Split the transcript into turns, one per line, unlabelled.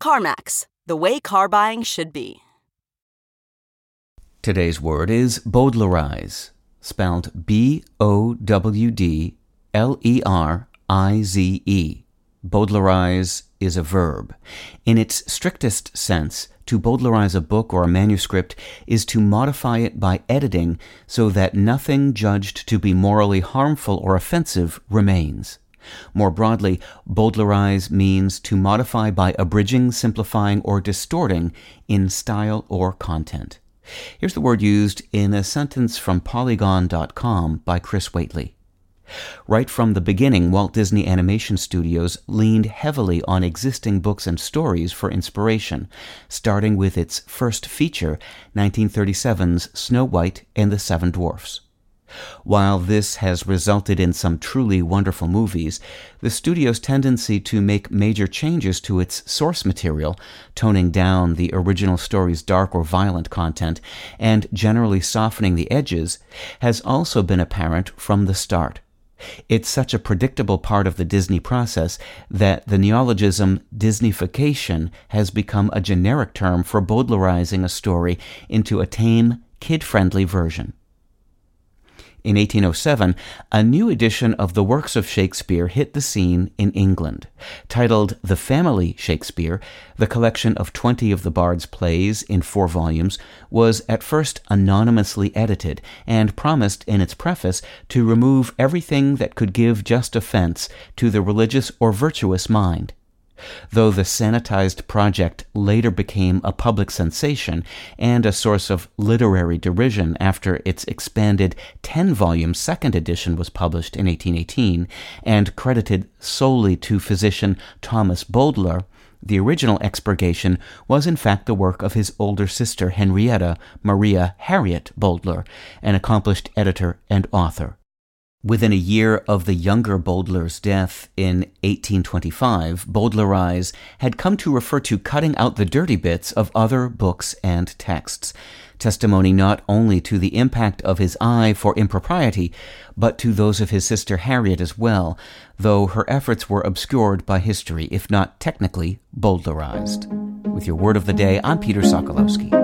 CarMax, the way car buying should be.
Today's word is Bowdlerize, spelled B O W D L E R I Z E. Bowdlerize is a verb. In its strictest sense, to Bowdlerize a book or a manuscript is to modify it by editing so that nothing judged to be morally harmful or offensive remains. More broadly, Bowdlerize means to modify by abridging, simplifying, or distorting in style or content. Here's the word used in a sentence from Polygon.com by Chris Whately. Right from the beginning, Walt Disney Animation Studios leaned heavily on existing books and stories for inspiration, starting with its first feature, 1937's Snow White and the Seven Dwarfs. While this has resulted in some truly wonderful movies, the studio's tendency to make major changes to its source material, toning down the original story's dark or violent content, and generally softening the edges, has also been apparent from the start. It's such a predictable part of the Disney process that the neologism Disneyfication has become a generic term for Bowdlerizing a story into a tame, kid friendly version. In 1807, a new edition of the works of Shakespeare hit the scene in England. Titled The Family Shakespeare, the collection of 20 of the Bard's plays in four volumes was at first anonymously edited and promised in its preface to remove everything that could give just offense to the religious or virtuous mind though the sanitized project later became a public sensation and a source of literary derision after its expanded 10 volume second edition was published in 1818 and credited solely to physician Thomas Bowdler. The original expurgation was in fact the work of his older sister Henrietta Maria Harriet Bowdler, an accomplished editor and author. Within a year of the younger Bowdler's death in 1825, Bowdlerize had come to refer to cutting out the dirty bits of other books and texts, testimony not only to the impact of his eye for impropriety, but to those of his sister Harriet as well, though her efforts were obscured by history, if not technically Bowdlerized. With your word of the day, I'm Peter Sokolowski.